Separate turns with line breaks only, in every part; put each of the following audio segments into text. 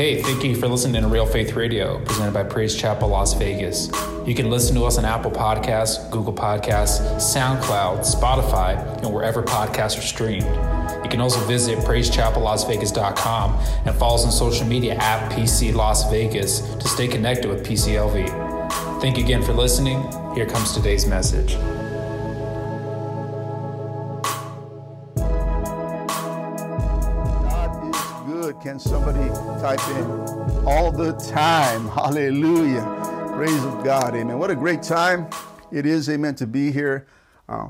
Hey, thank you for listening to Real Faith Radio, presented by Praise Chapel Las Vegas. You can listen to us on Apple Podcasts, Google Podcasts, SoundCloud, Spotify, and wherever podcasts are streamed. You can also visit praisechapellasvegas.com and follow us on social media at PC Las Vegas to stay connected with PCLV. Thank you again for listening. Here comes today's message.
Can somebody type in all the time? Hallelujah. Praise of God. Amen. What a great time it is, amen, to be here. Uh,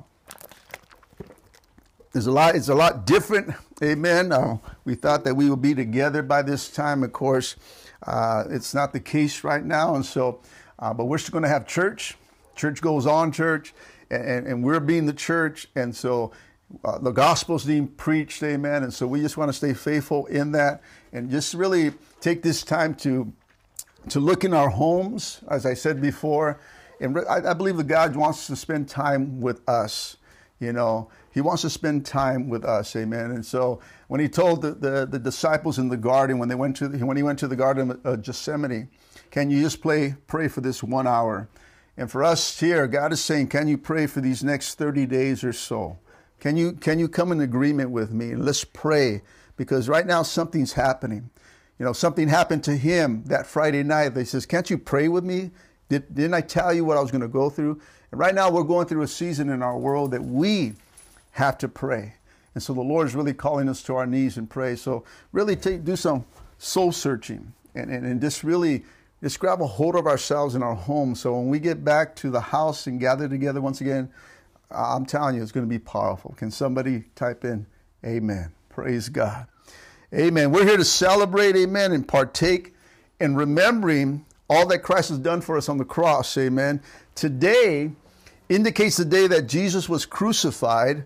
there's a lot, it's a lot different, amen. Uh, we thought that we would be together by this time. Of course, uh, it's not the case right now. And so, uh, but we're still going to have church. Church goes on, church, and, and we're being the church. And so, uh, the gospel's being preached, amen. And so we just want to stay faithful in that and just really take this time to to look in our homes, as I said before. And I, I believe that God wants to spend time with us. You know, He wants to spend time with us, amen. And so when He told the, the, the disciples in the garden when they went to the, when He went to the Garden of Gethsemane, can you just play pray for this one hour? And for us here, God is saying, can you pray for these next 30 days or so? Can you, can you come in agreement with me? And let's pray because right now something's happening. You know, something happened to him that Friday night. They says, can't you pray with me? Did, didn't I tell you what I was going to go through? And right now we're going through a season in our world that we have to pray. And so the Lord is really calling us to our knees and pray. So really take, do some soul searching and, and, and just really just grab a hold of ourselves in our home. So when we get back to the house and gather together once again, I'm telling you, it's going to be powerful. Can somebody type in amen? Praise God. Amen. We're here to celebrate, amen, and partake in remembering all that Christ has done for us on the cross, amen. Today indicates the day that Jesus was crucified,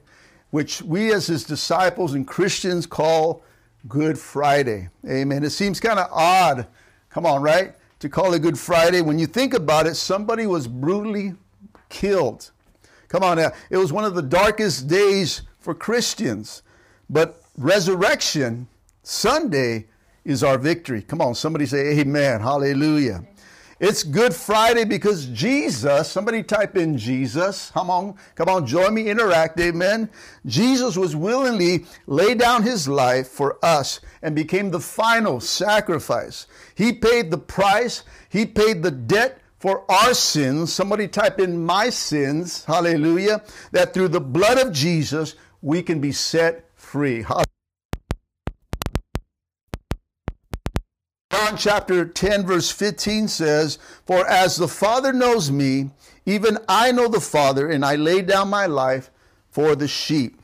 which we as his disciples and Christians call Good Friday, amen. It seems kind of odd, come on, right, to call it Good Friday. When you think about it, somebody was brutally killed Come on now. It was one of the darkest days for Christians. But resurrection, Sunday, is our victory. Come on, somebody say amen. Hallelujah. It's Good Friday because Jesus, somebody type in Jesus. Come on, come on, join me, interact, amen. Jesus was willingly lay down his life for us and became the final sacrifice. He paid the price, he paid the debt for our sins. Somebody type in my sins, hallelujah, that through the blood of Jesus we can be set free. John chapter 10, verse 15 says, For as the Father knows me, even I know the Father, and I lay down my life for the sheep.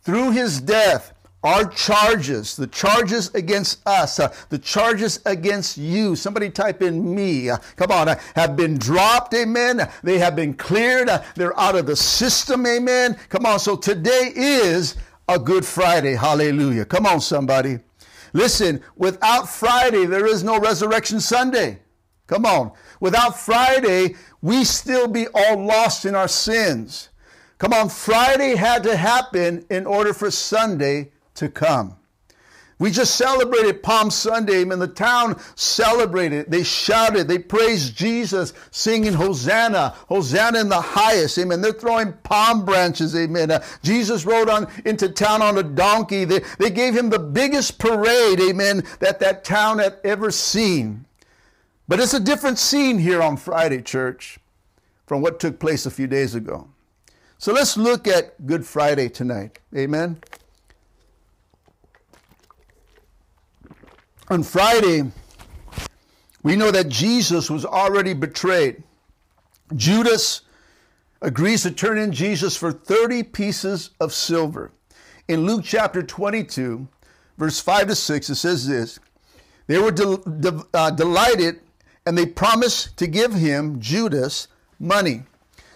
Through his death, our charges, the charges against us, uh, the charges against you, somebody type in me, uh, come on, uh, have been dropped, amen. They have been cleared, uh, they're out of the system, amen. Come on, so today is a good Friday, hallelujah. Come on, somebody. Listen, without Friday, there is no resurrection Sunday. Come on. Without Friday, we still be all lost in our sins. Come on, Friday had to happen in order for Sunday to come. We just celebrated Palm Sunday, and the town celebrated. They shouted, they praised Jesus, singing Hosanna, Hosanna in the highest. Amen. They're throwing palm branches. Amen. Uh, Jesus rode on into town on a donkey. They, they gave him the biggest parade. Amen. That that town had ever seen. But it's a different scene here on Friday, church, from what took place a few days ago. So let's look at Good Friday tonight. Amen. On Friday, we know that Jesus was already betrayed. Judas agrees to turn in Jesus for 30 pieces of silver. In Luke chapter 22, verse 5 to 6, it says this They were de- uh, delighted and they promised to give him, Judas, money.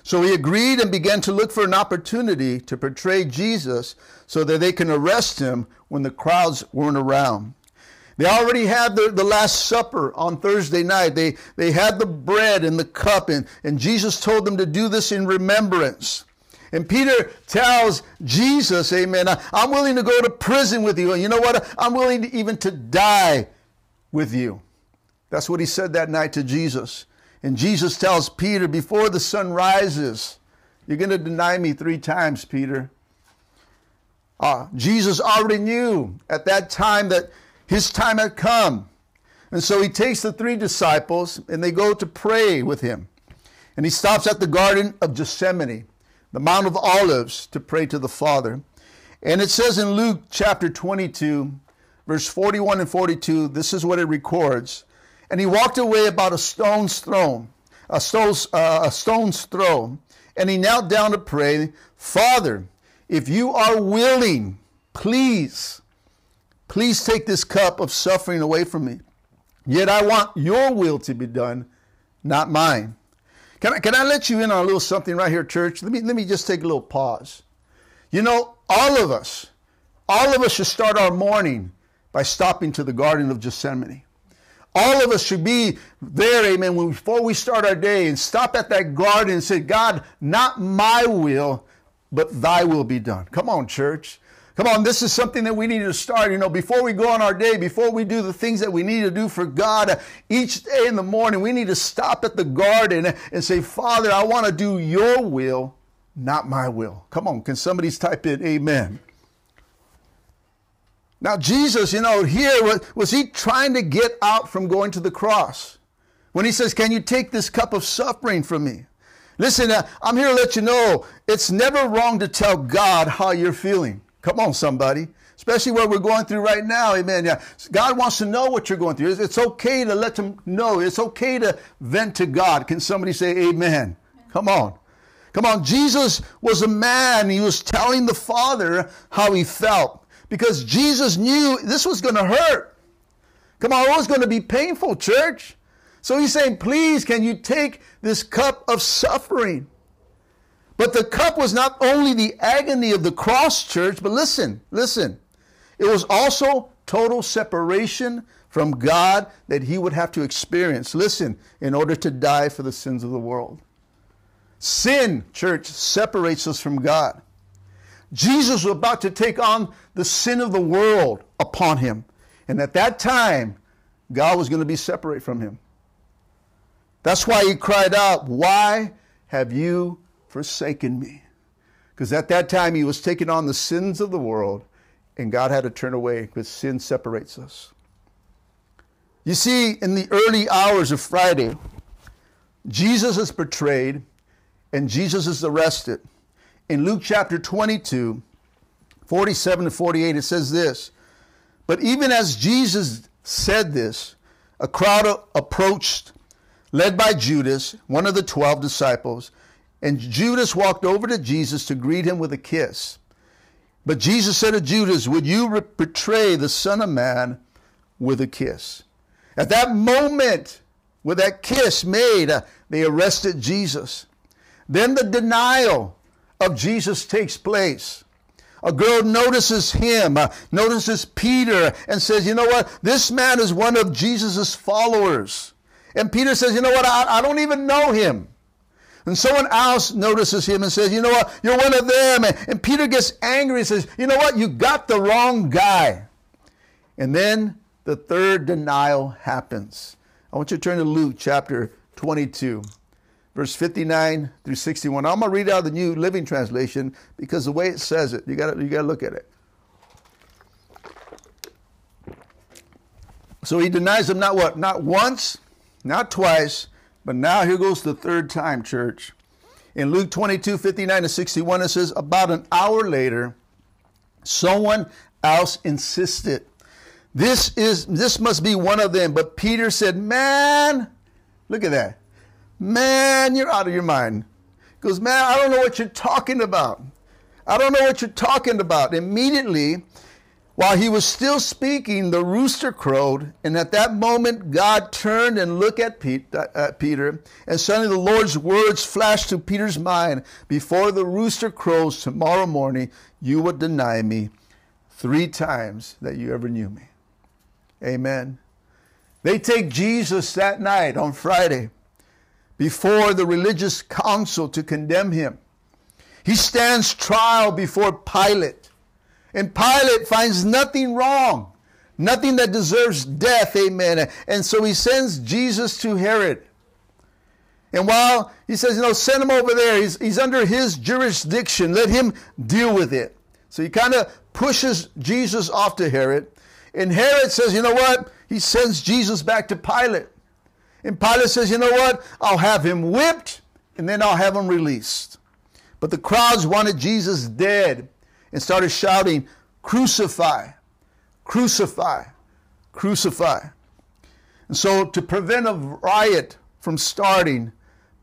So he agreed and began to look for an opportunity to betray Jesus so that they can arrest him when the crowds weren't around. They already had the, the Last Supper on Thursday night. They, they had the bread and the cup, and, and Jesus told them to do this in remembrance. And Peter tells Jesus, Amen, I'm willing to go to prison with you. And you know what? I'm willing to, even to die with you. That's what he said that night to Jesus. And Jesus tells Peter, Before the sun rises, you're going to deny me three times, Peter. Uh, Jesus already knew at that time that his time had come. And so he takes the three disciples and they go to pray with him. And he stops at the Garden of Gethsemane, the Mount of Olives, to pray to the Father. And it says in Luke chapter 22, verse 41 and 42, this is what it records. And he walked away about a stone's throw, a stone's, uh, a stone's throw, and he knelt down to pray, Father, if you are willing, please, please take this cup of suffering away from me. Yet I want your will to be done, not mine. Can I, can I let you in on a little something right here, church? Let me, let me just take a little pause. You know, all of us, all of us should start our morning by stopping to the Garden of Gethsemane. All of us should be there, amen, when, before we start our day and stop at that garden and say, God, not my will, but thy will be done. Come on, church. Come on, this is something that we need to start. You know, before we go on our day, before we do the things that we need to do for God, each day in the morning, we need to stop at the garden and say, Father, I want to do your will, not my will. Come on, can somebody type in amen? Now, Jesus, you know, here, was, was he trying to get out from going to the cross? When he says, Can you take this cup of suffering from me? Listen, uh, I'm here to let you know it's never wrong to tell God how you're feeling. Come on, somebody. Especially what we're going through right now. Amen. Yeah. God wants to know what you're going through. It's, okay to let him know. It's okay to vent to God. Can somebody say amen? Come on. Come on. Jesus was a man. He was telling the Father how he felt because Jesus knew this was going to hurt. Come on, it was going to be painful, church. So he's saying, please, can you take this cup of suffering? But the cup was not only the agony of the cross, church, but listen, listen. It was also total separation from God that he would have to experience. Listen, in order to die for the sins of the world. Sin, church, separates us from God. Jesus was about to take on the sin of the world upon him. And at that time, God was going to be separate from him. That's why he cried out, Why have you forsaken me? Because at that time, he was taking on the sins of the world, and God had to turn away because sin separates us. You see, in the early hours of Friday, Jesus is betrayed and Jesus is arrested in Luke chapter 22, 47 to 48, it says this But even as Jesus said this, a crowd approached, led by Judas, one of the 12 disciples, and Judas walked over to Jesus to greet him with a kiss. But Jesus said to Judas, Would you betray the Son of Man with a kiss? At that moment, with that kiss made, uh, they arrested Jesus. Then the denial of Jesus takes place. A girl notices him, uh, notices Peter, and says, You know what? This man is one of Jesus' followers. And Peter says, You know what? I, I don't even know him. And someone else notices him and says, You know what? You're one of them. And, and Peter gets angry and says, You know what? You got the wrong guy. And then the third denial happens. I want you to turn to Luke chapter 22 verse 59 through 61. I'm going to read out the New Living Translation because the way it says it, you got you to look at it. So he denies him not what? Not once, not twice, but now here goes the third time, church. In Luke 22, 59 to 61, it says, About an hour later, someone else insisted. This is this must be one of them. But Peter said, Man, look at that. Man, you're out of your mind. He goes, Man, I don't know what you're talking about. I don't know what you're talking about. Immediately, while he was still speaking, the rooster crowed, and at that moment, God turned and looked at, uh, at Peter, and suddenly the Lord's words flashed to Peter's mind Before the rooster crows tomorrow morning, you will deny me three times that you ever knew me. Amen. They take Jesus that night on Friday before the religious council to condemn him. He stands trial before Pilate, and Pilate finds nothing wrong, nothing that deserves death, amen. And so he sends Jesus to Herod. And while he says, you know, send him over there, he's, he's under his jurisdiction, let him deal with it. So he kind of pushes Jesus off to Herod. And Herod says, you know what? He sends Jesus back to Pilate. And Pilate says, you know what? I'll have him whipped and then I'll have him released. But the crowds wanted Jesus dead and started shouting, Crucify, crucify, crucify. And so, to prevent a riot from starting,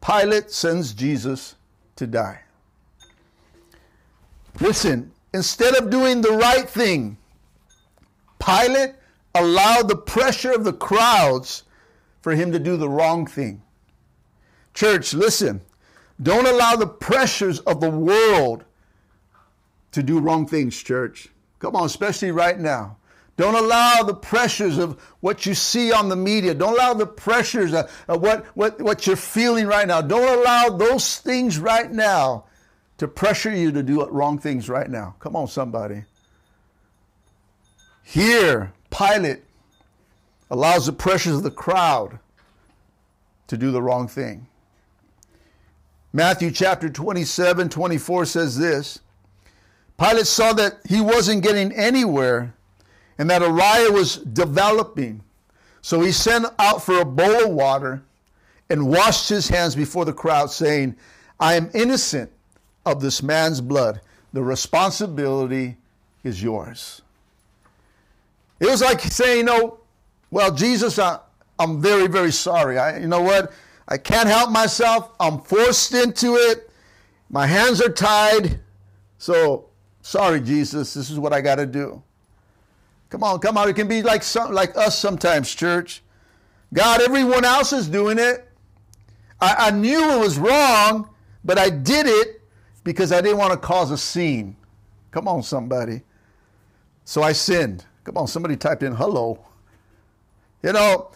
Pilate sends Jesus to die. Listen, instead of doing the right thing, Pilate allowed the pressure of the crowds for him to do the wrong thing. Church, listen, don't allow the pressures of the world to do wrong things, church. Come on, especially right now. Don't allow the pressures of what you see on the media. Don't allow the pressures of, of what, what, what you're feeling right now. Don't allow those things right now to pressure you to do wrong things right now. Come on, somebody. Here, Pilate allows the pressures of the crowd to do the wrong thing. Matthew chapter 27, 24 says this Pilate saw that he wasn't getting anywhere and that a riot was developing. So he sent out for a bowl of water and washed his hands before the crowd, saying, I am innocent of this man's blood. The responsibility is yours. It was like saying, you know, well, Jesus, I, am very, very sorry. I, you know what? I can't help myself. I'm forced into it. My hands are tied. So, sorry, Jesus, this is what I got to do. Come on, come on. It can be like some, like us sometimes, church. God, everyone else is doing it. I, I knew it was wrong, but I did it because I didn't want to cause a scene. Come on, somebody. So I sinned. Come on, somebody typed in hello. You know,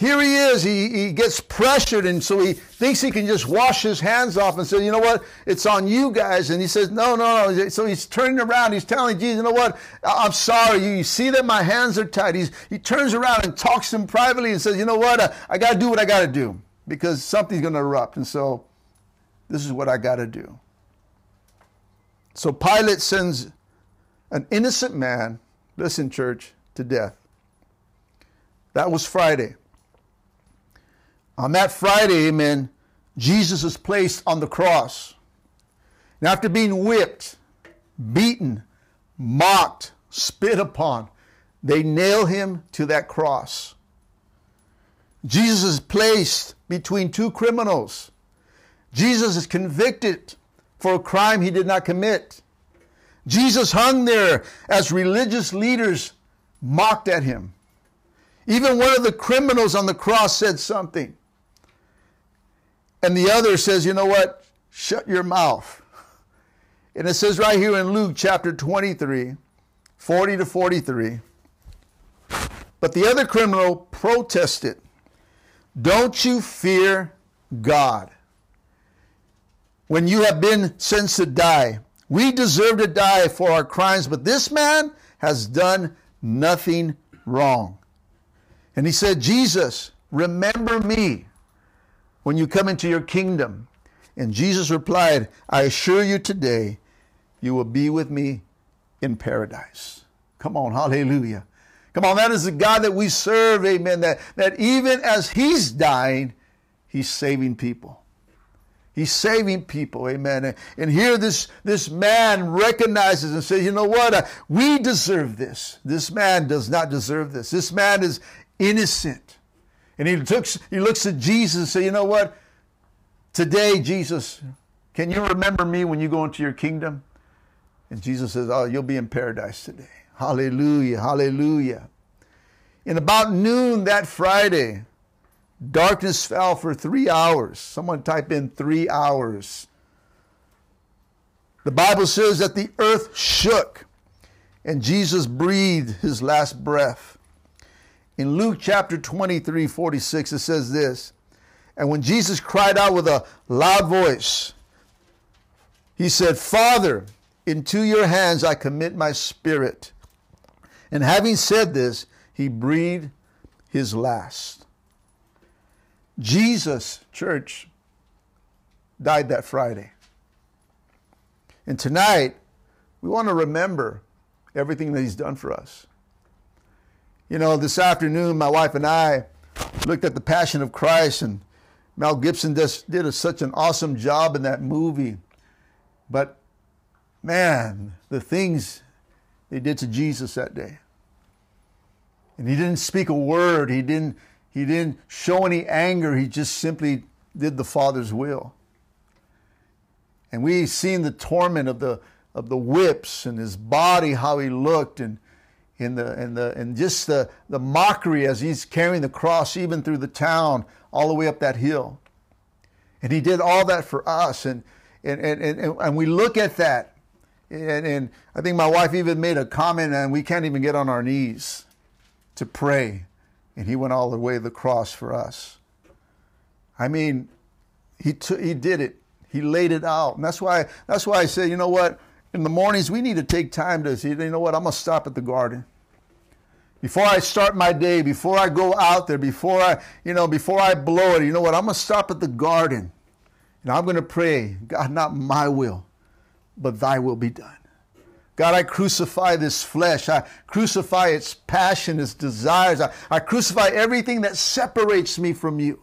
here he is. He, he gets pressured, and so he thinks he can just wash his hands off and say, You know what? It's on you guys. And he says, No, no, no. So he's turning around. He's telling Jesus, You know what? I'm sorry. You see that my hands are tied. He's, he turns around and talks to him privately and says, You know what? I, I got to do what I got to do because something's going to erupt. And so this is what I got to do. So Pilate sends an innocent man, listen, church, to death. That was Friday. On that Friday, amen, Jesus is placed on the cross. And after being whipped, beaten, mocked, spit upon, they nail him to that cross. Jesus is placed between two criminals. Jesus is convicted for a crime he did not commit. Jesus hung there as religious leaders mocked at him. Even one of the criminals on the cross said something. And the other says, you know what? Shut your mouth. And it says right here in Luke chapter 23, 40 to 43. But the other criminal protested, Don't you fear God when you have been sentenced to die? We deserve to die for our crimes, but this man has done nothing wrong. And he said, Jesus, remember me when you come into your kingdom. And Jesus replied, I assure you today, you will be with me in paradise. Come on, hallelujah. Come on, that is the God that we serve, amen. That, that even as He's dying, He's saving people. He's saving people, amen. And here this, this man recognizes and says, you know what? We deserve this. This man does not deserve this. This man is innocent. And he looks, he looks at Jesus and says, You know what? Today, Jesus, can you remember me when you go into your kingdom? And Jesus says, Oh, you'll be in paradise today. Hallelujah, hallelujah. In about noon that Friday, darkness fell for three hours. Someone type in three hours. The Bible says that the earth shook and Jesus breathed his last breath. In Luke chapter 23, 46, it says this And when Jesus cried out with a loud voice, he said, Father, into your hands I commit my spirit. And having said this, he breathed his last. Jesus, church, died that Friday. And tonight, we want to remember everything that he's done for us. You know, this afternoon, my wife and I looked at the Passion of Christ, and Mel Gibson just did a, such an awesome job in that movie. But man, the things they did to Jesus that day. And he didn't speak a word. He didn't, he didn't show any anger. He just simply did the Father's will. And we seen the torment of the of the whips and his body, how he looked, and in the and the and just the, the mockery as he's carrying the cross even through the town, all the way up that hill. And he did all that for us. And and and, and, and we look at that. And, and I think my wife even made a comment, and we can't even get on our knees to pray. And he went all the way to the cross for us. I mean, he, t- he did it. He laid it out. And that's why, that's why I say, you know what? In the mornings, we need to take time to say, you know what? I'm going to stop at the garden. Before I start my day, before I go out there, before I, you know, before I blow it, you know what? I'm going to stop at the garden. And I'm going to pray, God, not my will, but thy will be done. God, I crucify this flesh. I crucify its passion, its desires. I, I crucify everything that separates me from you.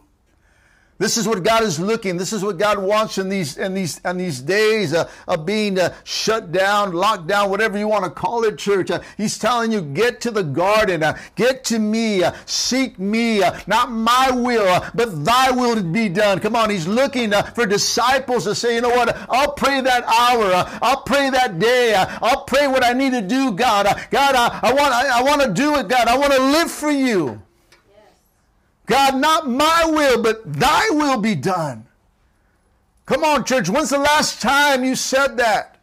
This is what God is looking. This is what God wants in these in these in these days uh, of being uh, shut down, locked down, whatever you want to call it, church. Uh, he's telling you, get to the garden, uh, get to me, uh, seek me, uh, not my will, but Thy will be done. Come on, He's looking for disciples to say, you know what? I'll pray that hour. I'll pray that day. I'll pray what I need to do, God. God, I, I want I, I want to do it, God. I want to live for You. God, not my will, but thy will be done. Come on, church. When's the last time you said that?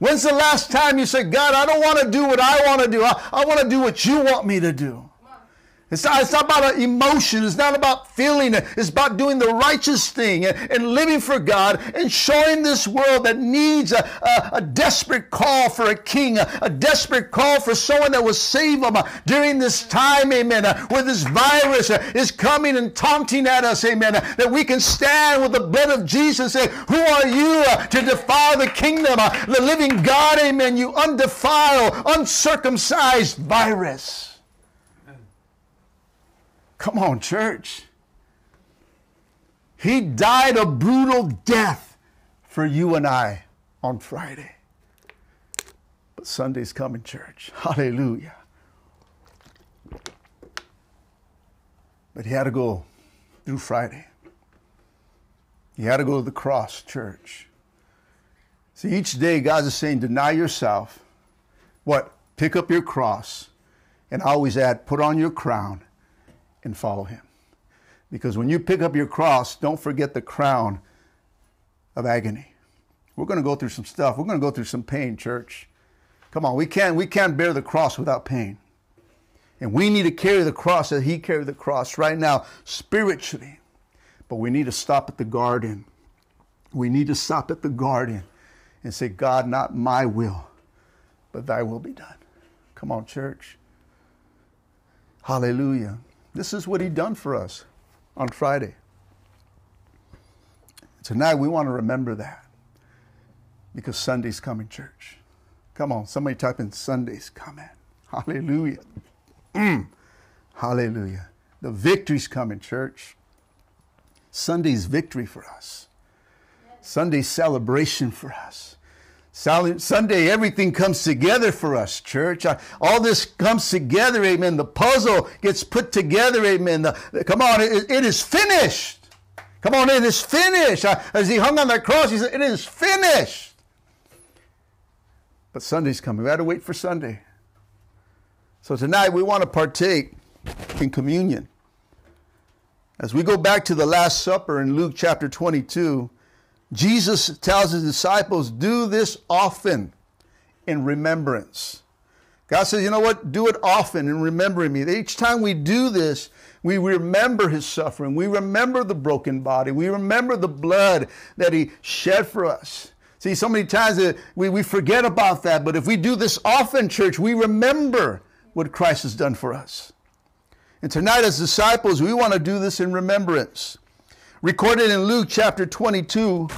When's the last time you said, God, I don't want to do what I want to do. I, I want to do what you want me to do? It's not, it's not about emotion. It's not about feeling. It's about doing the righteous thing and, and living for God and showing this world that needs a, a, a desperate call for a king, a, a, desperate call for someone that will save them uh, during this time, amen, uh, where this virus uh, is coming and taunting at us, amen, that we can stand with the blood of Jesus and say, Who are you to defile the kingdom, the living God, amen, you undefiled, uncircumcised virus. Come on, church. He died a brutal death for you and I on Friday. But Sunday's coming, church. Hallelujah. But he had to go through Friday. He had to go to the cross, church. See, each day God is saying, deny yourself. What? Pick up your cross. And I always add, put on your crown and follow him. Because when you pick up your cross, don't forget the crown of agony. We're going to go through some stuff. We're going to go through some pain, church. Come on, we can't, we can't bear the cross without pain. And we need to carry the cross as he carried the cross right now, spiritually. But we need to stop at the garden. We need to stop at the garden and say, God, not my will, but thy will be done. Come on, church. Hallelujah. This is what he done for us on Friday. Tonight we want to remember that because Sunday's coming, church. Come on, somebody type in Sunday's coming. Hallelujah. Mm. Hallelujah. The victory's coming, church. Sunday's victory for us. Sunday's celebration for us. Sunday, everything comes together for us, church. All this comes together, amen. The puzzle gets put together, amen. The, come on, it, it is finished. Come on, it is finished. As he hung on that cross, he said, It is finished. But Sunday's coming. We had to wait for Sunday. So tonight we want to partake in communion. As we go back to the Last Supper in Luke chapter 22, Jesus tells his disciples, do this often in remembrance. God says, you know what? Do it often in remembering me. Each time we do this, we remember his suffering. We remember the broken body. We remember the blood that he shed for us. See, so many times we, we forget about that, but if we do this often, church, we remember what Christ has done for us. And tonight, as disciples, we want to do this in remembrance. Recorded in Luke chapter 22,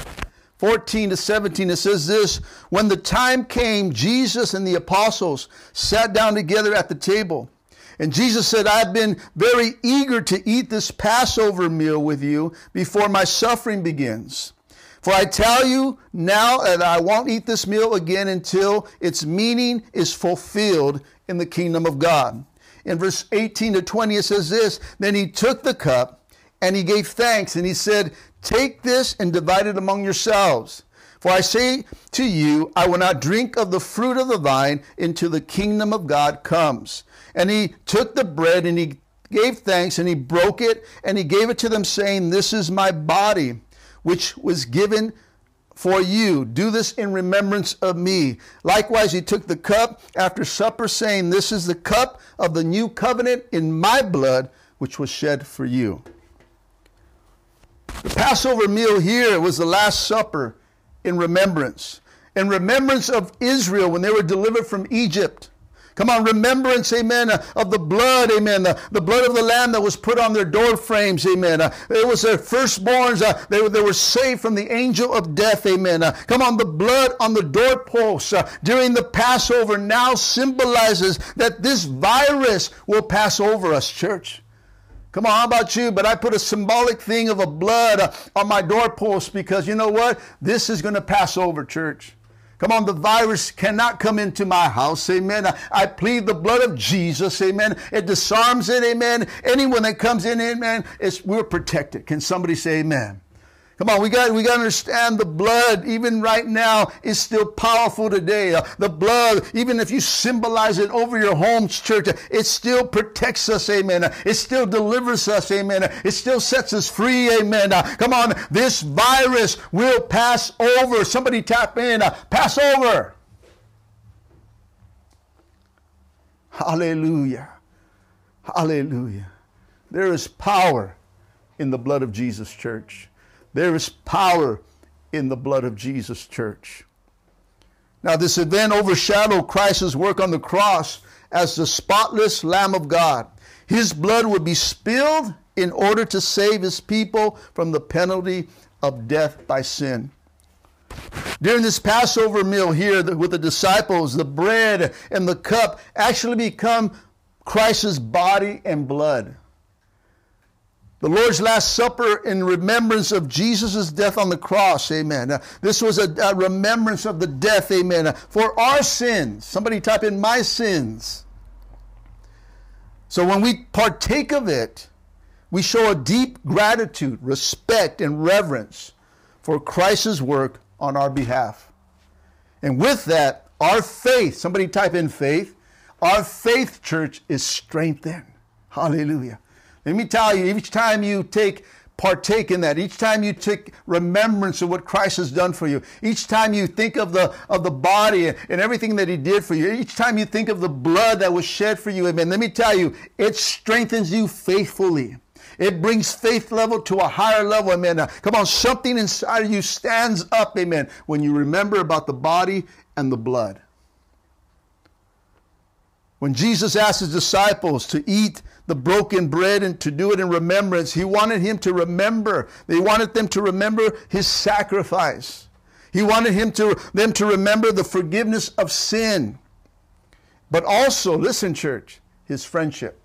14 to 17, it says this When the time came, Jesus and the apostles sat down together at the table. And Jesus said, I've been very eager to eat this Passover meal with you before my suffering begins. For I tell you now that I won't eat this meal again until its meaning is fulfilled in the kingdom of God. In verse 18 to 20, it says this Then he took the cup and he gave thanks and he said, Take this and divide it among yourselves. For I say to you, I will not drink of the fruit of the vine until the kingdom of God comes. And he took the bread and he gave thanks and he broke it and he gave it to them, saying, This is my body, which was given for you. Do this in remembrance of me. Likewise, he took the cup after supper, saying, This is the cup of the new covenant in my blood, which was shed for you. The Passover meal here was the Last Supper in remembrance. In remembrance of Israel when they were delivered from Egypt. Come on, remembrance, amen, uh, of the blood, amen, the, the blood of the lamb that was put on their door frames, amen. Uh, it was their firstborns, uh, they, they were saved from the angel of death, amen. Uh, come on, the blood on the doorposts uh, during the Passover now symbolizes that this virus will pass over us, church. Come on, how about you? But I put a symbolic thing of a blood on my doorpost because you know what? This is going to pass over, church. Come on, the virus cannot come into my house. Amen. I, plead the blood of Jesus. Amen. It disarms it. Amen. Anyone that comes in, amen, it's, we're protected. Can somebody say amen? Come on, we got we got to understand the blood, even right now, is still powerful today. Uh, the blood, even if you symbolize it over your homes, church, it still protects us, amen. It still delivers us, amen. It still sets us free, amen. Uh, come on, this virus will pass over. Somebody tap in, uh, pass over. Hallelujah. Hallelujah. There is power in the blood of Jesus, church. There is power in the blood of Jesus, church. Now, this event overshadowed Christ's work on the cross as the spotless Lamb of God. His blood would be spilled in order to save his people from the penalty of death by sin. During this Passover meal here with the disciples, the bread and the cup actually become Christ's body and blood. The Lord's Last Supper in remembrance of Jesus' death on the cross, amen. Uh, this was a, a, remembrance of the death, amen, uh, for our sins. Somebody type in my sins. So when we partake of it, we show a deep gratitude, respect, and reverence for Christ's work on our behalf. And with that, our faith, somebody type in faith, our faith, church, is strengthened. Hallelujah. Let me tell you, each time you take partake in that each time you take remembrance of what christ has done for you each time you think of the of the body and everything that he did for you each time you think of the blood that was shed for you amen. Let me tell you it strengthens you faithfully. It brings faith level to a higher level amen. Now, come on something inside of you stands up amen when you remember about the body and the blood. When jesus asked his disciples to eat the broken bread and to do it in remembrance. He wanted him to remember. They wanted them to remember his sacrifice. He wanted him to, them to remember the forgiveness of sin. But also, listen, church, his friendship,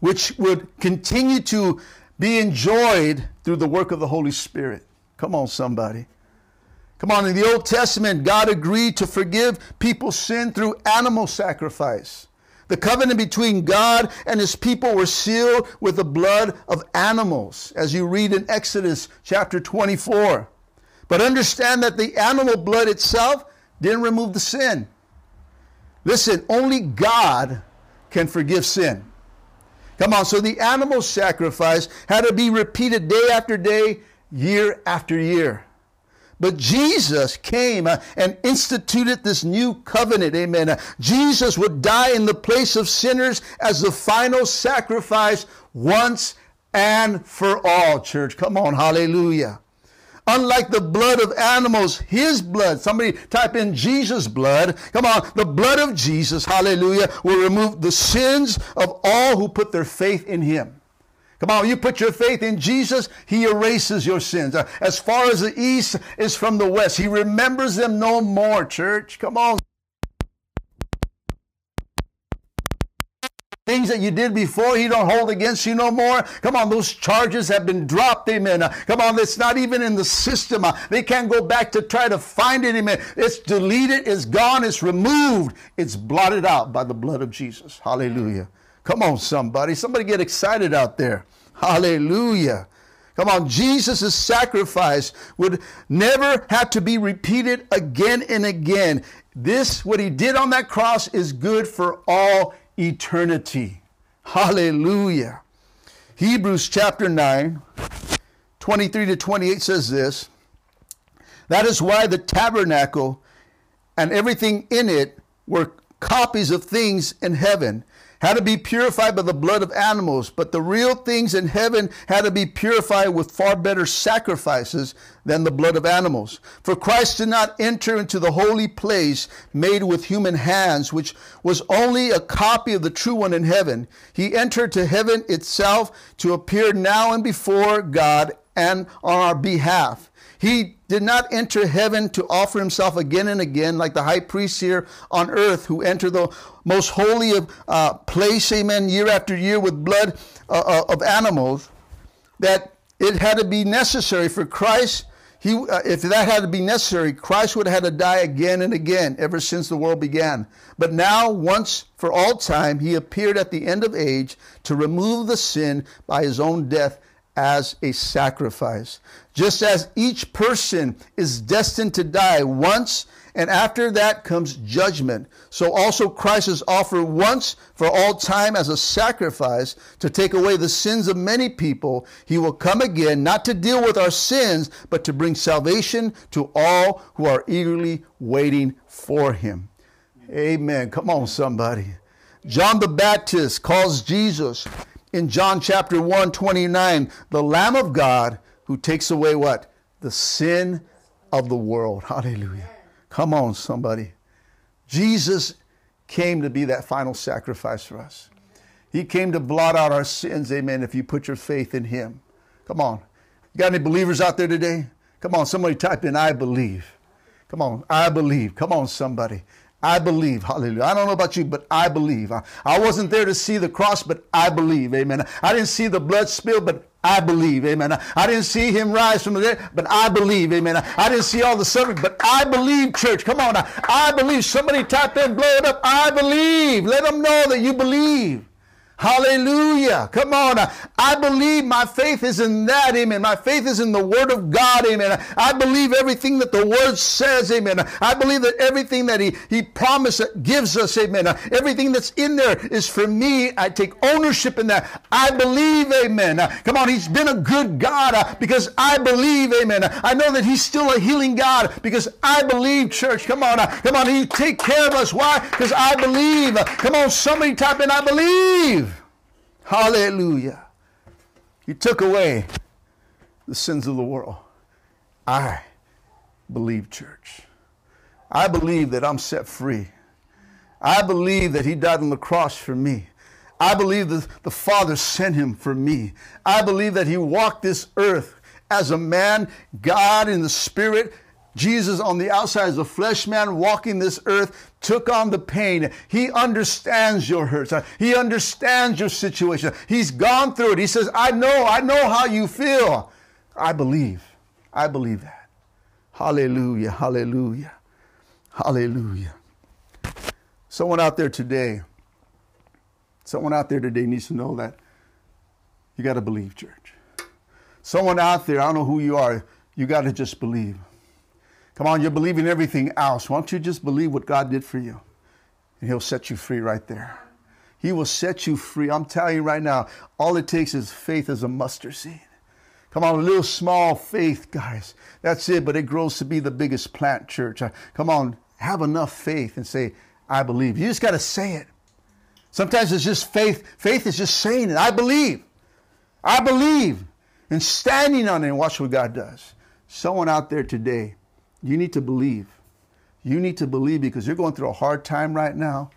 which would continue to be enjoyed through the work of the Holy Spirit. Come on, somebody. Come on, in the Old Testament, God agreed to forgive people's sin through animal sacrifice. The covenant between God and his people were sealed with the blood of animals, as you read in Exodus chapter 24. But understand that the animal blood itself didn't remove the sin. Listen, only God can forgive sin. Come on, so the animal sacrifice had to be repeated day after day, year after year. But Jesus came uh, and instituted this new covenant. Amen. Uh, Jesus would die in the place of sinners as the final sacrifice once and for all, church. Come on, hallelujah. Unlike the blood of animals, his blood, somebody type in Jesus' blood. Come on, the blood of Jesus, hallelujah, will remove the sins of all who put their faith in him. Come on, you put your faith in Jesus, He erases your sins. Uh, as far as the east is from the west, He remembers them no more, church. Come on. Things that you did before, he don't hold against you no more. Come on, those charges have been dropped, amen. Uh, come on, it's not even in the system. Uh, they can't go back to try to find it, amen. It's deleted, it's gone, it's removed, it's blotted out by the blood of Jesus. Hallelujah. Come on, somebody. Somebody get excited out there. Hallelujah. Come on, Jesus' sacrifice would never have to be repeated again and again. This, what he did on that cross, is good for all eternity. Hallelujah. Hebrews chapter 9, 23 to 28 says this That is why the tabernacle and everything in it were copies of things in heaven had to be purified by the blood of animals, but the real things in heaven had to be purified with far better sacrifices than the blood of animals. For Christ did not enter into the holy place made with human hands, which was only a copy of the true one in heaven. He entered to heaven itself to appear now and before God and on our behalf. He did not enter heaven to offer himself again and again, like the high priest here on earth, who entered the most holy of uh, place, amen, year after year with blood uh, uh, of animals. That it had to be necessary for Christ. He, uh, if that had to be necessary, Christ would have had to die again and again ever since the world began. But now, once for all time, he appeared at the end of age to remove the sin by his own death as a sacrifice. Just as each person is destined to die once, and after that comes judgment, so also Christ is offered once for all time as a sacrifice to take away the sins of many people. He will come again, not to deal with our sins, but to bring salvation to all who are eagerly waiting for him. Amen. Come on, somebody. John the Baptist calls Jesus in John chapter 1, 29, the Lamb of God who takes away what? The sin of the world. Hallelujah. Come on, somebody. Jesus came to be that final sacrifice for us. He came to blot out our sins, amen, if you put your faith in Him. Come on. You got any believers out there today? Come on, somebody type in, I believe. Come on, I believe. Come on, somebody. I believe. Hallelujah. I don't know about you, but I believe. I, I wasn't there to see the cross, but I believe. Amen. I didn't see the blood spill, but I believe. Amen. I didn't see him rise from the dead, but I believe. Amen. I didn't see all the suffering, but I believe, church. Come on. I believe. Somebody type in, blow it up. I believe. Let them know that you believe. Hallelujah. Come on. I believe my faith is in that. Amen. My faith is in the Word of God. Amen. I believe everything that the Word says. Amen. I believe that everything that He, he promised gives us. Amen. Everything that's in there is for me. I take ownership in that. I believe. Amen. Come on. He's been a good God uh, because I believe. Amen. I know that He's still a healing God because I believe, church. Come on. Come on. He take care of us. Why? Because I believe. Come on. Somebody type in, I believe. Hallelujah. He took away the sins of the world. I believe, church. I believe that I'm set free. I believe that He died on the cross for me. I believe that the Father sent Him for me. I believe that He walked this earth as a man, God in the Spirit, Jesus on the outside as a flesh man walking this earth took on the pain. He understands your hurts. He understands your situation. He's gone through it. He says, I know, I know how you feel. I believe. I believe that. Hallelujah, hallelujah, hallelujah. Someone out there today, someone out there today needs to know that you got to believe, church. Someone out there, I don't know who you are, you got to just believe. Come on, you're believing everything else. Why don't you just believe what God did for you? And He'll set you free right there. He will set you free. I'm telling you right now, all it takes is faith as a mustard seed. Come on, a little small faith, guys. That's it, but it grows to be the biggest plant church. Uh, come on, have enough faith and say, I believe. You just got to say it. Sometimes it's just faith. Faith is just saying it. I believe. I believe. And standing on it and watch what God does. someone out there today, you need to believe. You need to believe because you're going through a hard time right now.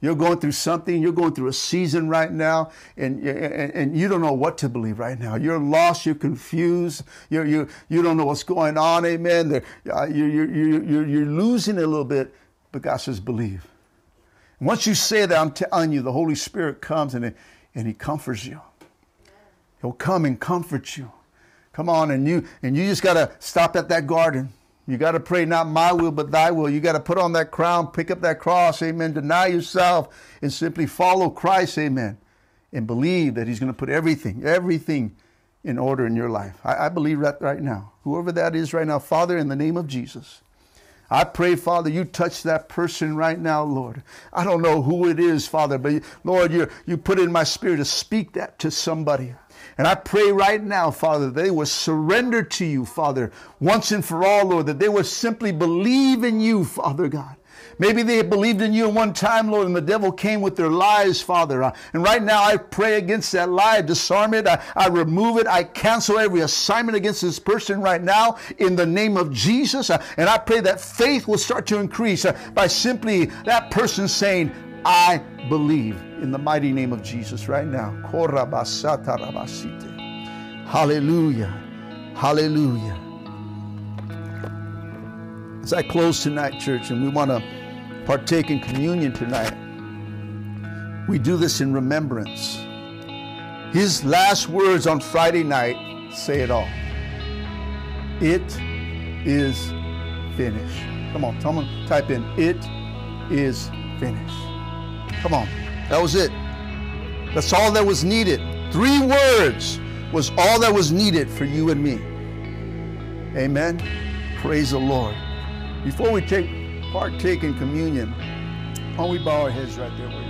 You're going through something. You're going through a season right now, and, and, and you don't know what to believe right now. You're lost. You're confused. You're, you you don't know what's going on. Amen. Uh, you're, you're, you're, you're losing a little bit, but God says, believe. And once you say that, I'm telling you, the Holy Spirit comes and, and He comforts you. He'll come and comfort you. Come on, and you and you just gotta stop at that garden. You got to pray, not my will, but thy will. You got to put on that crown, pick up that cross, amen. Deny yourself and simply follow Christ, amen. And believe that he's going to put everything, everything in order in your life. I, I believe that right now. Whoever that is right now, Father, in the name of Jesus, I pray, Father, you touch that person right now, Lord. I don't know who it is, Father, but Lord, you, you put in my spirit to speak that to somebody. And I pray right now, Father, that they will surrender to you, Father, once and for all, Lord, that they will simply believe in you, Father God. Maybe they believed in you at one time, Lord, and the devil came with their lies, Father. Uh, and right now I pray against that lie, disarm it, I, I, remove it, I cancel every assignment against this person right now in the name of Jesus. Uh, and I pray that faith will start to increase uh, by simply that person saying, I believe in the mighty name of Jesus right now. Hallelujah. Hallelujah. As I close tonight, church, and we want to partake in communion tonight, we do this in remembrance. His last words on Friday night say it all. It is finished. Come on, someone type in, it is finished. Come on. That was it. That's all that was needed. Three words was all that was needed for you and me. Amen. Praise the Lord. Before we take partake in communion, why don't we bow our heads right there?